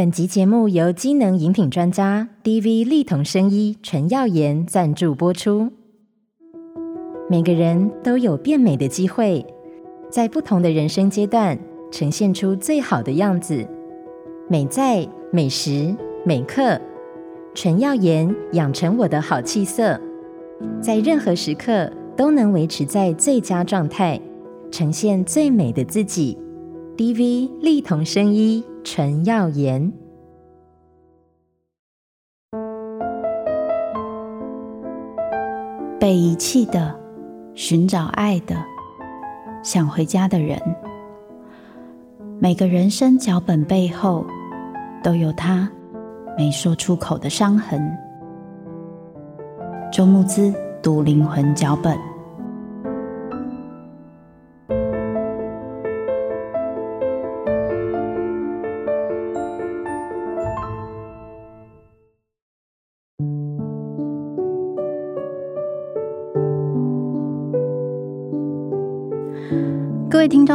本集节目由机能饮品专家 DV 丽彤生医纯耀颜赞助播出。每个人都有变美的机会，在不同的人生阶段，呈现出最好的样子。美在每时每刻，纯耀颜养成我的好气色，在任何时刻都能维持在最佳状态，呈现最美的自己。DV 丽彤生医。陈耀言，被遗弃的，寻找爱的，想回家的人。每个人生脚本背后，都有他没说出口的伤痕。周慕姿读灵魂脚本。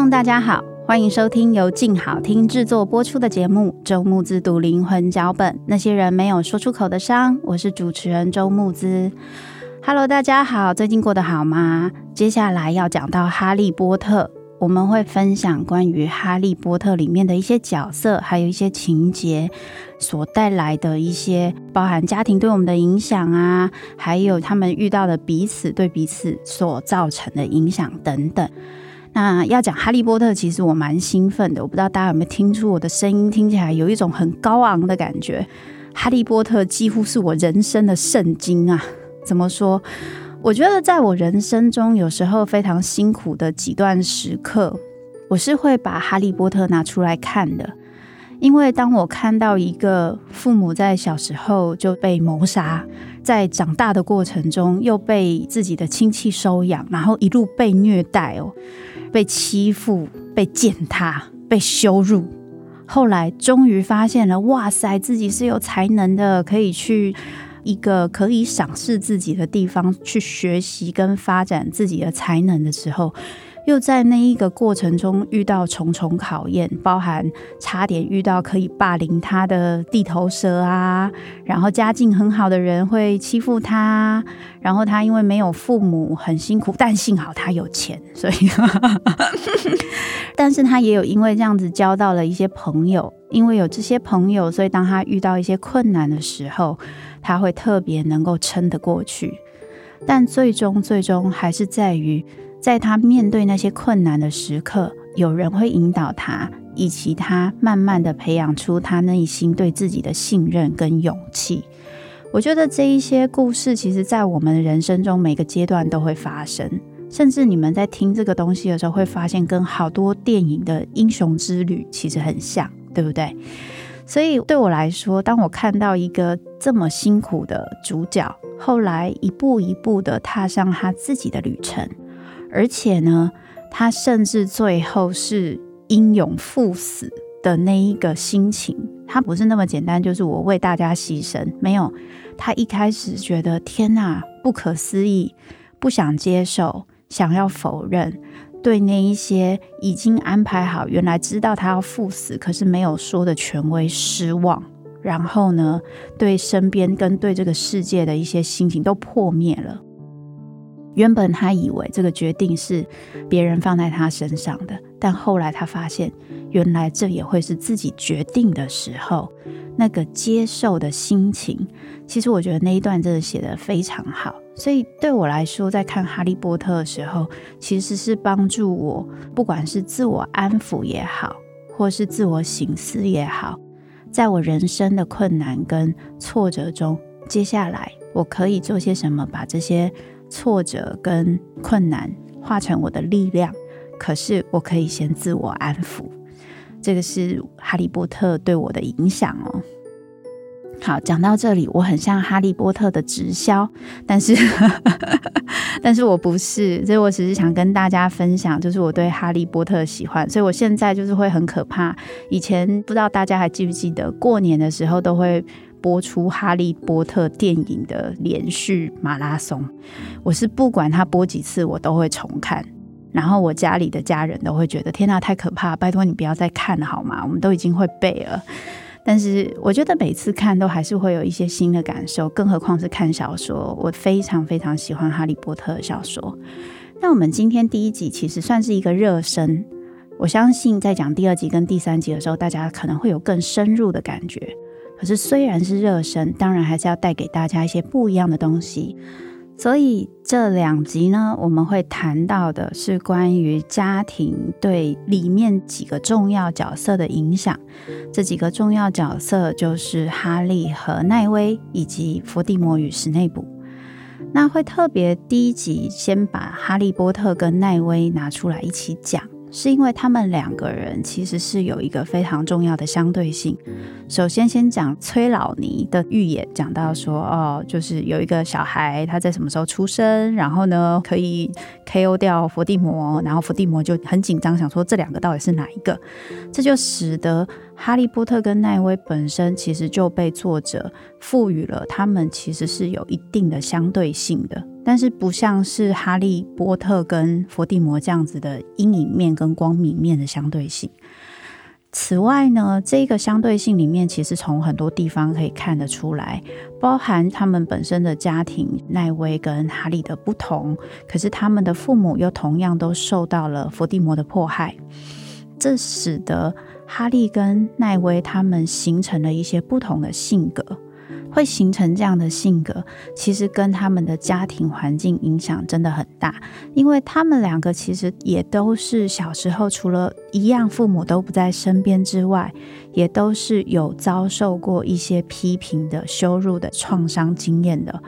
大家好，欢迎收听由静好听制作播出的节目《周慕姿读灵魂脚本》，那些人没有说出口的伤。我是主持人周慕姿。Hello，大家好，最近过得好吗？接下来要讲到《哈利波特》，我们会分享关于《哈利波特》里面的一些角色，还有一些情节所带来的一些包含家庭对我们的影响啊，还有他们遇到的彼此对彼此所造成的影响等等。那要讲哈利波特，其实我蛮兴奋的。我不知道大家有没有听出我的声音听起来有一种很高昂的感觉。哈利波特几乎是我人生的圣经啊！怎么说？我觉得在我人生中有时候非常辛苦的几段时刻，我是会把哈利波特拿出来看的。因为当我看到一个父母在小时候就被谋杀，在长大的过程中又被自己的亲戚收养，然后一路被虐待哦。被欺负、被践踏、被羞辱，后来终于发现了，哇塞，自己是有才能的，可以去一个可以赏识自己的地方去学习跟发展自己的才能的时候。又在那一个过程中遇到重重考验，包含差点遇到可以霸凌他的地头蛇啊，然后家境很好的人会欺负他，然后他因为没有父母很辛苦，但幸好他有钱，所以，但是他也有因为这样子交到了一些朋友，因为有这些朋友，所以当他遇到一些困难的时候，他会特别能够撑得过去，但最终最终还是在于。在他面对那些困难的时刻，有人会引导他，以及他慢慢的培养出他内心对自己的信任跟勇气。我觉得这一些故事，其实在我们的人生中每个阶段都会发生。甚至你们在听这个东西的时候，会发现跟好多电影的英雄之旅其实很像，对不对？所以对我来说，当我看到一个这么辛苦的主角，后来一步一步的踏上他自己的旅程。而且呢，他甚至最后是英勇赴死的那一个心情，他不是那么简单，就是我为大家牺牲。没有，他一开始觉得天哪，不可思议，不想接受，想要否认，对那一些已经安排好，原来知道他要赴死，可是没有说的权威失望。然后呢，对身边跟对这个世界的一些心情都破灭了。原本他以为这个决定是别人放在他身上的，但后来他发现，原来这也会是自己决定的时候，那个接受的心情。其实我觉得那一段真的写得非常好，所以对我来说，在看《哈利波特》的时候，其实是帮助我，不管是自我安抚也好，或是自我醒思也好，在我人生的困难跟挫折中，接下来我可以做些什么，把这些。挫折跟困难化成我的力量，可是我可以先自我安抚。这个是哈利波特对我的影响哦。好，讲到这里，我很像哈利波特的直销，但是 但是我不是，所以我只是想跟大家分享，就是我对哈利波特的喜欢。所以我现在就是会很可怕。以前不知道大家还记不记得，过年的时候都会。播出《哈利波特》电影的连续马拉松，我是不管他播几次，我都会重看。然后我家里的家人都会觉得：“天哪，太可怕！拜托你不要再看了好吗？我们都已经会背了。”但是我觉得每次看都还是会有一些新的感受，更何况是看小说。我非常非常喜欢《哈利波特》的小说。那我们今天第一集其实算是一个热身，我相信在讲第二集跟第三集的时候，大家可能会有更深入的感觉。可是虽然是热身，当然还是要带给大家一些不一样的东西。所以这两集呢，我们会谈到的是关于家庭对里面几个重要角色的影响。这几个重要角色就是哈利和奈威，以及伏地魔与史内普。那会特别第一集先把哈利波特跟奈威拿出来一起讲。是因为他们两个人其实是有一个非常重要的相对性。首先，先讲崔老尼的预言，讲到说，哦，就是有一个小孩他在什么时候出生，然后呢可以 KO 掉伏地魔，然后伏地魔就很紧张，想说这两个到底是哪一个？这就使得哈利波特跟奈威本身其实就被作者赋予了他们其实是有一定的相对性的。但是不像是哈利波特跟伏地魔这样子的阴影面跟光明面的相对性。此外呢，这个相对性里面其实从很多地方可以看得出来，包含他们本身的家庭，奈威跟哈利的不同，可是他们的父母又同样都受到了伏地魔的迫害，这使得哈利跟奈威他们形成了一些不同的性格。会形成这样的性格，其实跟他们的家庭环境影响真的很大，因为他们两个其实也都是小时候除了一样父母都不在身边之外，也都是有遭受过一些批评的、羞辱的创伤经验的。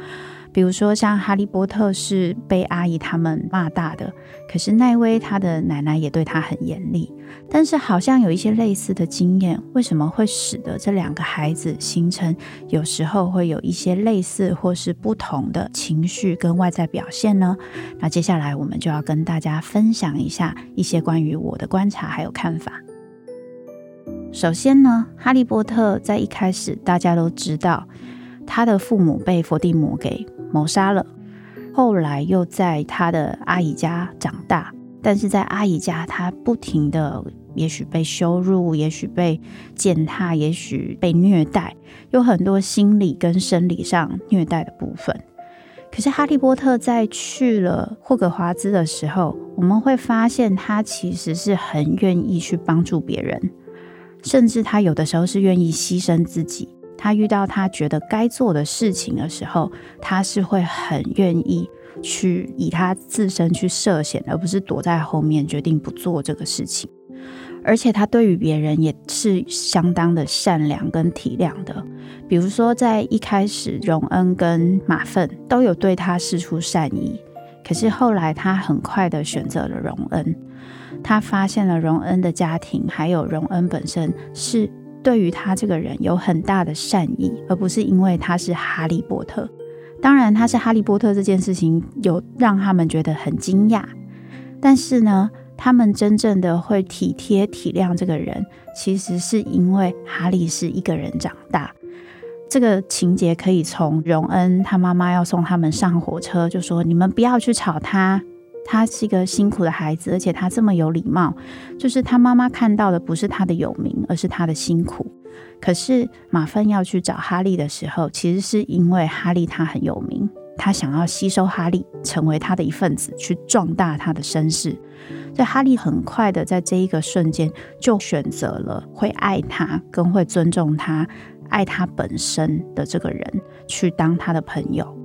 比如说，像哈利波特是被阿姨他们骂大的，可是奈威他的奶奶也对他很严厉。但是好像有一些类似的经验，为什么会使得这两个孩子形成有时候会有一些类似或是不同的情绪跟外在表现呢？那接下来我们就要跟大家分享一下一些关于我的观察还有看法。首先呢，哈利波特在一开始大家都知道他的父母被伏地魔给谋杀了，后来又在他的阿姨家长大，但是在阿姨家，他不停的，也许被羞辱，也许被践踏，也许被虐待，有很多心理跟生理上虐待的部分。可是哈利波特在去了霍格华兹的时候，我们会发现他其实是很愿意去帮助别人，甚至他有的时候是愿意牺牲自己。他遇到他觉得该做的事情的时候，他是会很愿意去以他自身去涉险，而不是躲在后面决定不做这个事情。而且他对于别人也是相当的善良跟体谅的。比如说，在一开始，荣恩跟马粪都有对他示出善意，可是后来他很快的选择了荣恩。他发现了荣恩的家庭，还有荣恩本身是。对于他这个人有很大的善意，而不是因为他是哈利波特。当然，他是哈利波特这件事情有让他们觉得很惊讶，但是呢，他们真正的会体贴体谅这个人，其实是因为哈利是一个人长大。这个情节可以从荣恩他妈妈要送他们上火车，就说：“你们不要去吵他。”他是一个辛苦的孩子，而且他这么有礼貌，就是他妈妈看到的不是他的有名，而是他的辛苦。可是马芬要去找哈利的时候，其实是因为哈利他很有名，他想要吸收哈利，成为他的一份子，去壮大他的声势。所以哈利很快的在这一个瞬间就选择了会爱他，跟会尊重他，爱他本身的这个人，去当他的朋友。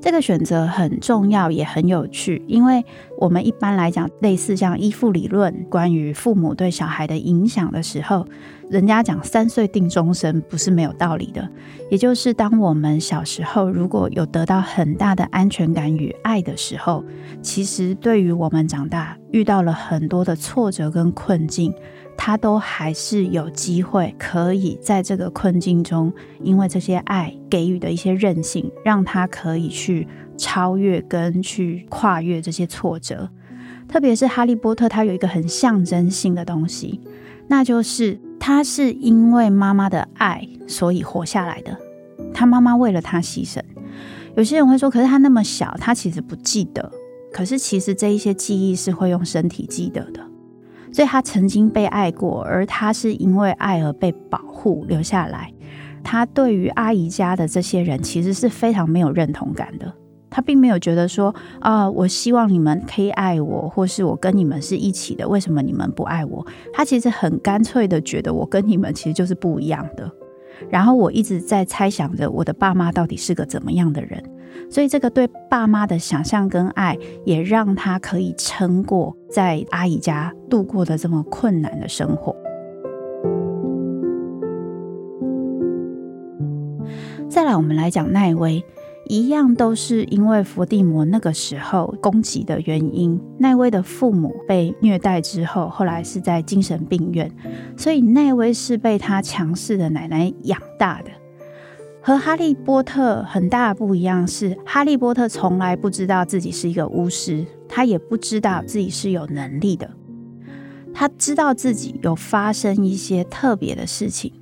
这个选择很重要，也很有趣，因为我们一般来讲，类似像依附理论，关于父母对小孩的影响的时候，人家讲三岁定终身，不是没有道理的。也就是当我们小时候如果有得到很大的安全感与爱的时候，其实对于我们长大遇到了很多的挫折跟困境。他都还是有机会可以在这个困境中，因为这些爱给予的一些韧性，让他可以去超越跟去跨越这些挫折。特别是哈利波特，他有一个很象征性的东西，那就是他是因为妈妈的爱所以活下来的。他妈妈为了他牺牲。有些人会说，可是他那么小，他其实不记得。可是其实这一些记忆是会用身体记得的。所以他曾经被爱过，而他是因为爱而被保护留下来。他对于阿姨家的这些人其实是非常没有认同感的。他并没有觉得说啊，我希望你们可以爱我，或是我跟你们是一起的，为什么你们不爱我？他其实很干脆的觉得我跟你们其实就是不一样的。然后我一直在猜想着我的爸妈到底是个怎么样的人，所以这个对爸妈的想象跟爱，也让他可以撑过在阿姨家度过的这么困难的生活。再来，我们来讲奈威。一样都是因为伏地魔那个时候攻击的原因，奈威的父母被虐待之后，后来是在精神病院，所以奈威是被他强势的奶奶养大的。和哈利波特很大的不一样是，哈利波特从来不知道自己是一个巫师，他也不知道自己是有能力的，他知道自己有发生一些特别的事情，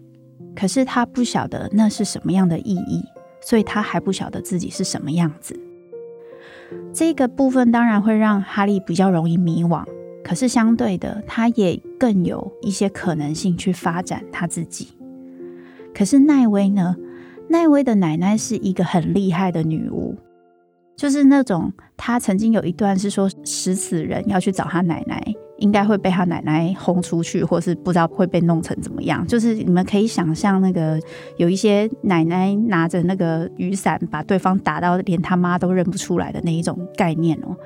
可是他不晓得那是什么样的意义。所以他还不晓得自己是什么样子，这个部分当然会让哈利比较容易迷惘。可是相对的，他也更有一些可能性去发展他自己。可是奈威呢？奈威的奶奶是一个很厉害的女巫，就是那种她曾经有一段是说，食死人要去找他奶奶。应该会被他奶奶轰出去，或是不知道会被弄成怎么样。就是你们可以想象，那个有一些奶奶拿着那个雨伞，把对方打到连他妈都认不出来的那一种概念哦。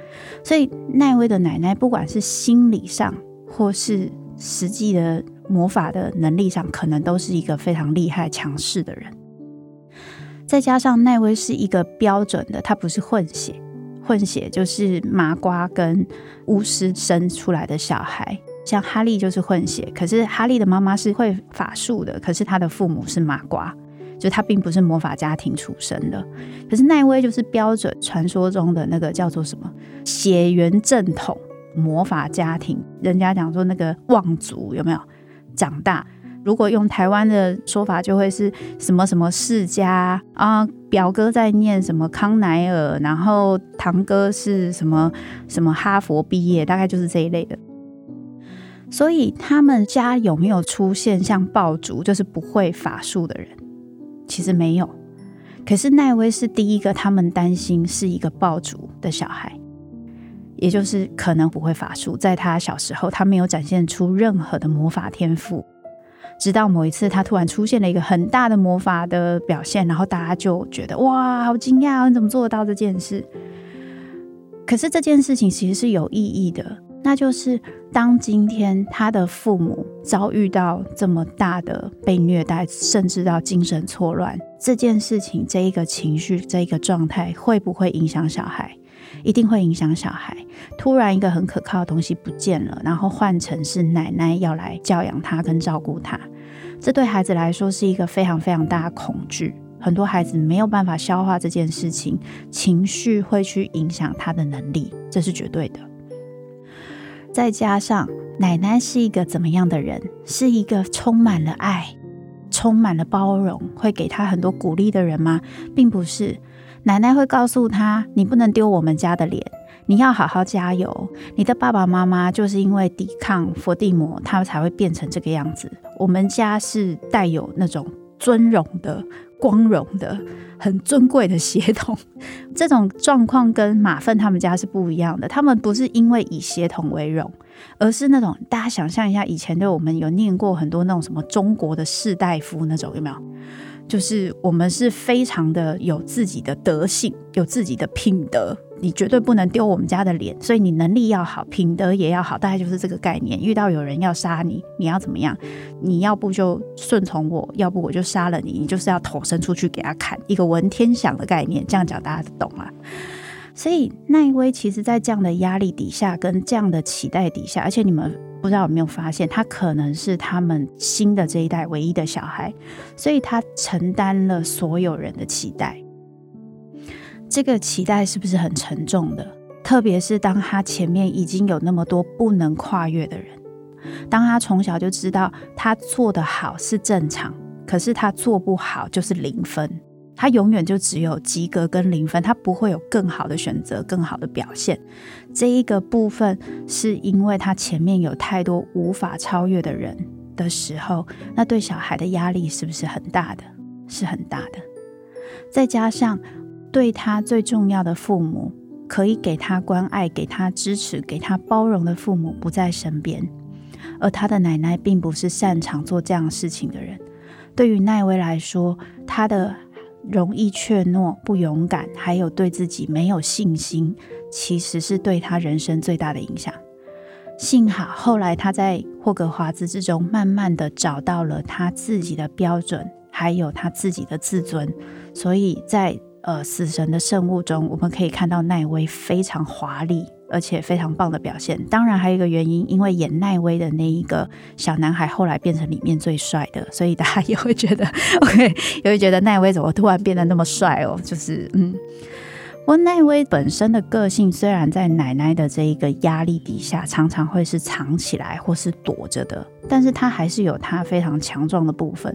所以奈威的奶奶，不管是心理上或是实际的魔法的能力上，可能都是一个非常厉害、强势的人。再加上奈威是一个标准的，他不是混血。混血就是麻瓜跟巫师生出来的小孩，像哈利就是混血，可是哈利的妈妈是会法术的，可是他的父母是麻瓜，就他并不是魔法家庭出身的。可是奈威就是标准传说中的那个叫做什么血缘正统魔法家庭，人家讲说那个望族有没有长大？如果用台湾的说法，就会是什么什么世家啊，表哥在念什么康乃尔，然后堂哥是什么什么哈佛毕业，大概就是这一类的。所以他们家有没有出现像爆竹，就是不会法术的人？其实没有。可是奈威是第一个，他们担心是一个爆竹的小孩，也就是可能不会法术。在他小时候，他没有展现出任何的魔法天赋。直到某一次，他突然出现了一个很大的魔法的表现，然后大家就觉得哇，好惊讶，你怎么做得到这件事？可是这件事情其实是有意义的，那就是当今天他的父母遭遇到这么大的被虐待，甚至到精神错乱，这件事情，这一个情绪，这一个状态，会不会影响小孩？一定会影响小孩。突然，一个很可靠的东西不见了，然后换成是奶奶要来教养他跟照顾他，这对孩子来说是一个非常非常大的恐惧。很多孩子没有办法消化这件事情，情绪会去影响他的能力，这是绝对的。再加上奶奶是一个怎么样的人？是一个充满了爱、充满了包容，会给他很多鼓励的人吗？并不是。奶奶会告诉他：“你不能丢我们家的脸，你要好好加油。你的爸爸妈妈就是因为抵抗佛地魔，他们才会变成这个样子。我们家是带有那种尊荣的、光荣的、很尊贵的血统。这种状况跟马粪他们家是不一样的。他们不是因为以血统为荣，而是那种大家想象一下，以前对我们有念过很多那种什么中国的士大夫那种，有没有？”就是我们是非常的有自己的德性，有自己的品德，你绝对不能丢我们家的脸。所以你能力要好，品德也要好，大概就是这个概念。遇到有人要杀你，你要怎么样？你要不就顺从我，要不我就杀了你。你就是要头伸出去给他看，一个闻天祥的概念。这样讲大家都懂了。所以奈威其实，在这样的压力底下，跟这样的期待底下，而且你们。不知道有没有发现，他可能是他们新的这一代唯一的小孩，所以他承担了所有人的期待。这个期待是不是很沉重的？特别是当他前面已经有那么多不能跨越的人，当他从小就知道他做得好是正常，可是他做不好就是零分。他永远就只有及格跟零分，他不会有更好的选择、更好的表现。这一个部分是因为他前面有太多无法超越的人的时候，那对小孩的压力是不是很大的？是很大的。再加上对他最重要的父母，可以给他关爱、给他支持、给他包容的父母不在身边，而他的奶奶并不是擅长做这样事情的人。对于奈威来说，他的容易怯懦、不勇敢，还有对自己没有信心，其实是对他人生最大的影响。幸好后来他在霍格华兹之中，慢慢的找到了他自己的标准，还有他自己的自尊。所以在呃死神的圣物中，我们可以看到奈威非常华丽而且非常棒的表现。当然还有一个原因，因为演奈威的那一个小男孩后来变成里面最帅的，所以大家也会觉得 OK，也会觉得奈威怎么突然变得那么帅哦？就是嗯。不过奈威本身的个性虽然在奶奶的这一个压力底下，常常会是藏起来或是躲着的，但是他还是有他非常强壮的部分。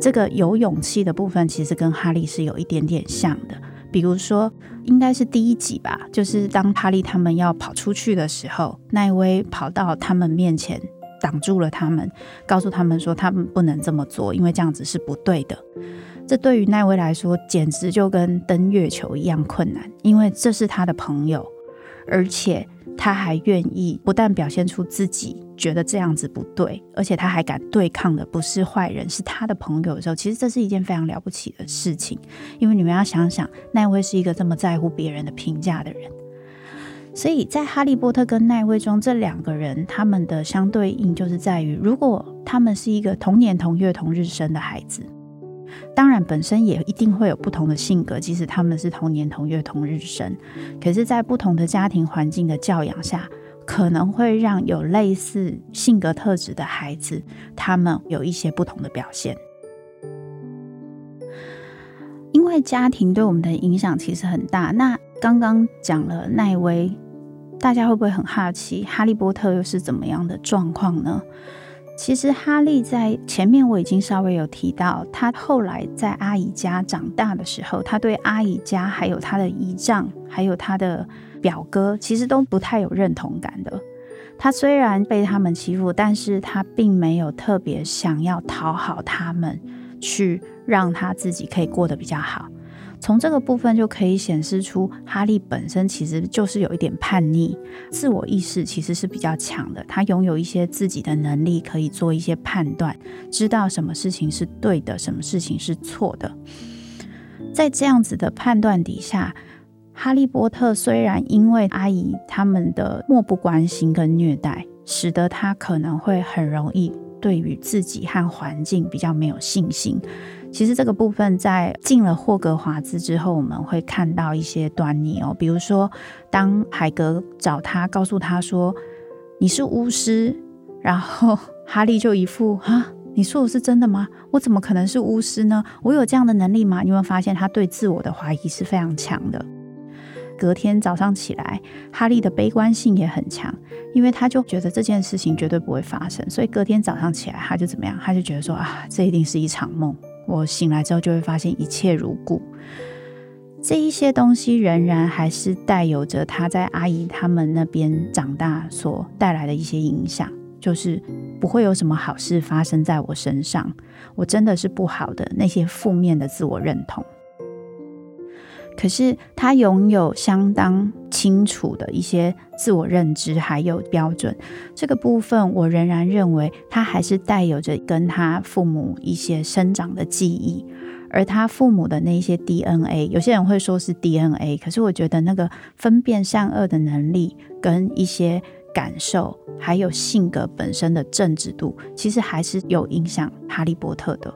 这个有勇气的部分，其实跟哈利是有一点点像的。比如说，应该是第一集吧，就是当哈利他们要跑出去的时候，奈威跑到他们面前，挡住了他们，告诉他们说他们不能这么做，因为这样子是不对的。这对于奈威来说，简直就跟登月球一样困难，因为这是他的朋友，而且他还愿意不但表现出自己觉得这样子不对，而且他还敢对抗的不是坏人，是他的朋友的时候，其实这是一件非常了不起的事情。因为你们要想想，奈威是一个这么在乎别人的评价的人，所以在哈利波特跟奈威中，这两个人他们的相对应就是在于，如果他们是一个同年同月同日生的孩子。当然，本身也一定会有不同的性格，即使他们是同年同月同日生，可是，在不同的家庭环境的教养下，可能会让有类似性格特质的孩子，他们有一些不同的表现。因为家庭对我们的影响其实很大。那刚刚讲了奈威，大家会不会很好奇，哈利波特又是怎么样的状况呢？其实哈利在前面我已经稍微有提到，他后来在阿姨家长大的时候，他对阿姨家还有他的姨丈，还有他的表哥，其实都不太有认同感的。他虽然被他们欺负，但是他并没有特别想要讨好他们，去让他自己可以过得比较好。从这个部分就可以显示出，哈利本身其实就是有一点叛逆，自我意识其实是比较强的。他拥有一些自己的能力，可以做一些判断，知道什么事情是对的，什么事情是错的。在这样子的判断底下，哈利波特虽然因为阿姨他们的漠不关心跟虐待，使得他可能会很容易对于自己和环境比较没有信心。其实这个部分在进了霍格华兹之后，我们会看到一些端倪哦。比如说，当海格找他，告诉他说你是巫师，然后哈利就一副啊，你说的是真的吗？我怎么可能是巫师呢？我有这样的能力吗？你有没有发现他对自我的怀疑是非常强的？隔天早上起来，哈利的悲观性也很强，因为他就觉得这件事情绝对不会发生，所以隔天早上起来他就怎么样？他就觉得说啊，这一定是一场梦。我醒来之后就会发现一切如故，这一些东西仍然还是带有着他在阿姨他们那边长大所带来的一些影响，就是不会有什么好事发生在我身上，我真的是不好的那些负面的自我认同。可是他拥有相当清楚的一些自我认知，还有标准。这个部分，我仍然认为他还是带有着跟他父母一些生长的记忆，而他父母的那些 DNA，有些人会说是 DNA，可是我觉得那个分辨善恶的能力，跟一些感受，还有性格本身的正直度，其实还是有影响哈利波特的。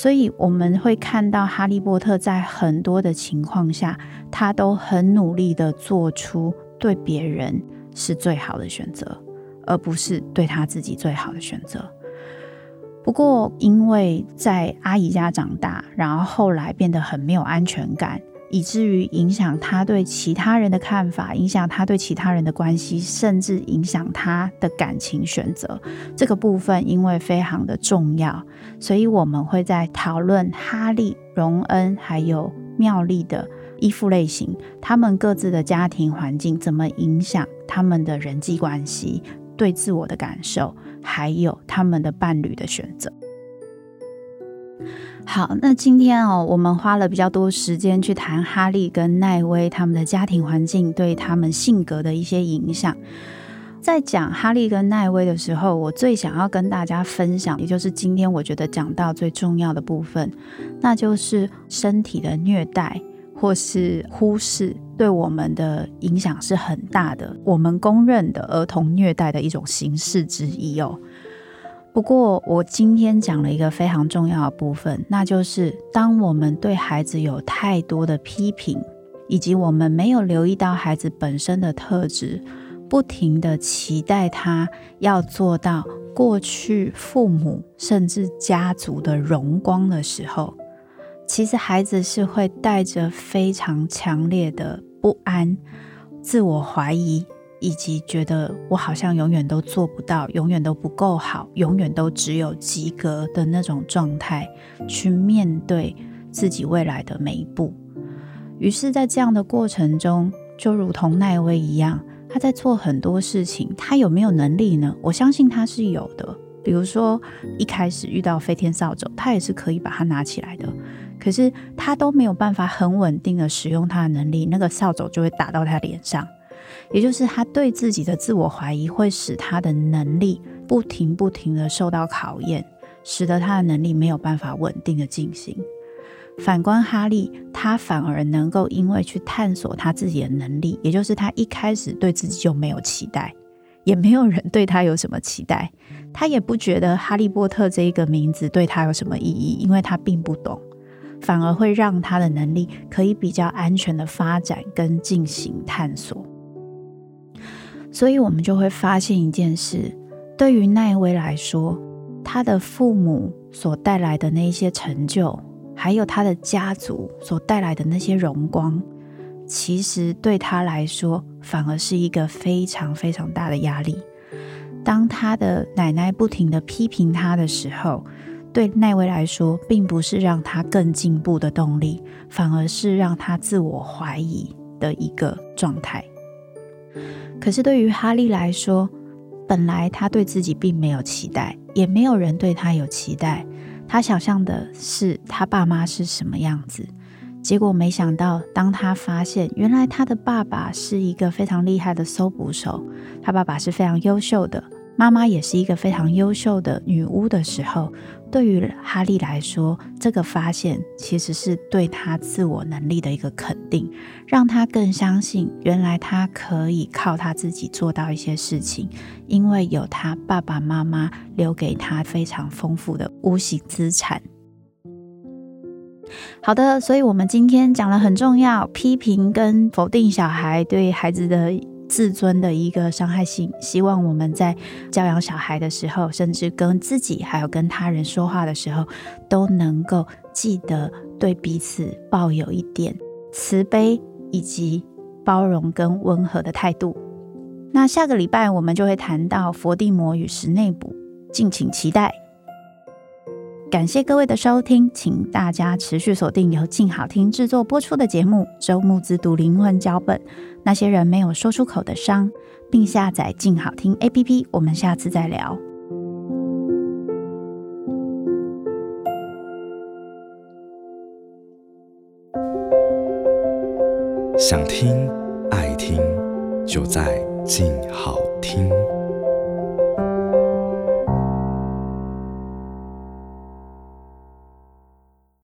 所以我们会看到哈利波特在很多的情况下，他都很努力的做出对别人是最好的选择，而不是对他自己最好的选择。不过，因为在阿姨家长大，然后后来变得很没有安全感，以至于影响他对其他人的看法，影响他对其他人的关系，甚至影响他的感情选择。这个部分因为非常的重要，所以我们会在讨论哈利、荣恩还有妙丽的依附类型，他们各自的家庭环境怎么影响他们的人际关系、对自我的感受，还有他们的伴侣的选择。好，那今天哦，我们花了比较多时间去谈哈利跟奈威他们的家庭环境对他们性格的一些影响。在讲哈利跟奈威的时候，我最想要跟大家分享，也就是今天我觉得讲到最重要的部分，那就是身体的虐待或是忽视对我们的影响是很大的。我们公认的儿童虐待的一种形式之一哦。不过，我今天讲了一个非常重要的部分，那就是当我们对孩子有太多的批评，以及我们没有留意到孩子本身的特质，不停地期待他要做到过去父母甚至家族的荣光的时候，其实孩子是会带着非常强烈的不安、自我怀疑。以及觉得我好像永远都做不到，永远都不够好，永远都只有及格的那种状态，去面对自己未来的每一步。于是，在这样的过程中，就如同奈威一样，他在做很多事情，他有没有能力呢？我相信他是有的。比如说，一开始遇到飞天扫帚，他也是可以把它拿起来的。可是，他都没有办法很稳定的使用他的能力，那个扫帚就会打到他脸上。也就是他对自己的自我怀疑，会使他的能力不停不停的受到考验，使得他的能力没有办法稳定的进行。反观哈利，他反而能够因为去探索他自己的能力，也就是他一开始对自己就没有期待，也没有人对他有什么期待，他也不觉得哈利波特这一个名字对他有什么意义，因为他并不懂，反而会让他的能力可以比较安全的发展跟进行探索。所以，我们就会发现一件事：对于奈威来说，他的父母所带来的那些成就，还有他的家族所带来的那些荣光，其实对他来说，反而是一个非常非常大的压力。当他的奶奶不停地批评他的时候，对奈威来说，并不是让他更进步的动力，反而是让他自我怀疑的一个状态。可是对于哈利来说，本来他对自己并没有期待，也没有人对他有期待。他想象的是他爸妈是什么样子，结果没想到，当他发现原来他的爸爸是一个非常厉害的搜捕手，他爸爸是非常优秀的。妈妈也是一个非常优秀的女巫的时候，对于哈利来说，这个发现其实是对他自我能力的一个肯定，让他更相信原来他可以靠他自己做到一些事情，因为有他爸爸妈妈留给他非常丰富的无形资产。好的，所以我们今天讲了很重要，批评跟否定小孩对孩子的。自尊的一个伤害性，希望我们在教养小孩的时候，甚至跟自己还有跟他人说话的时候，都能够记得对彼此抱有一点慈悲以及包容跟温和的态度。那下个礼拜我们就会谈到佛地魔与史内卜，敬请期待。感谢各位的收听，请大家持续锁定由静好听制作播出的节目《周木子读灵魂脚本》，那些人没有说出口的伤，并下载静好听 APP。我们下次再聊。想听爱听，就在静好听。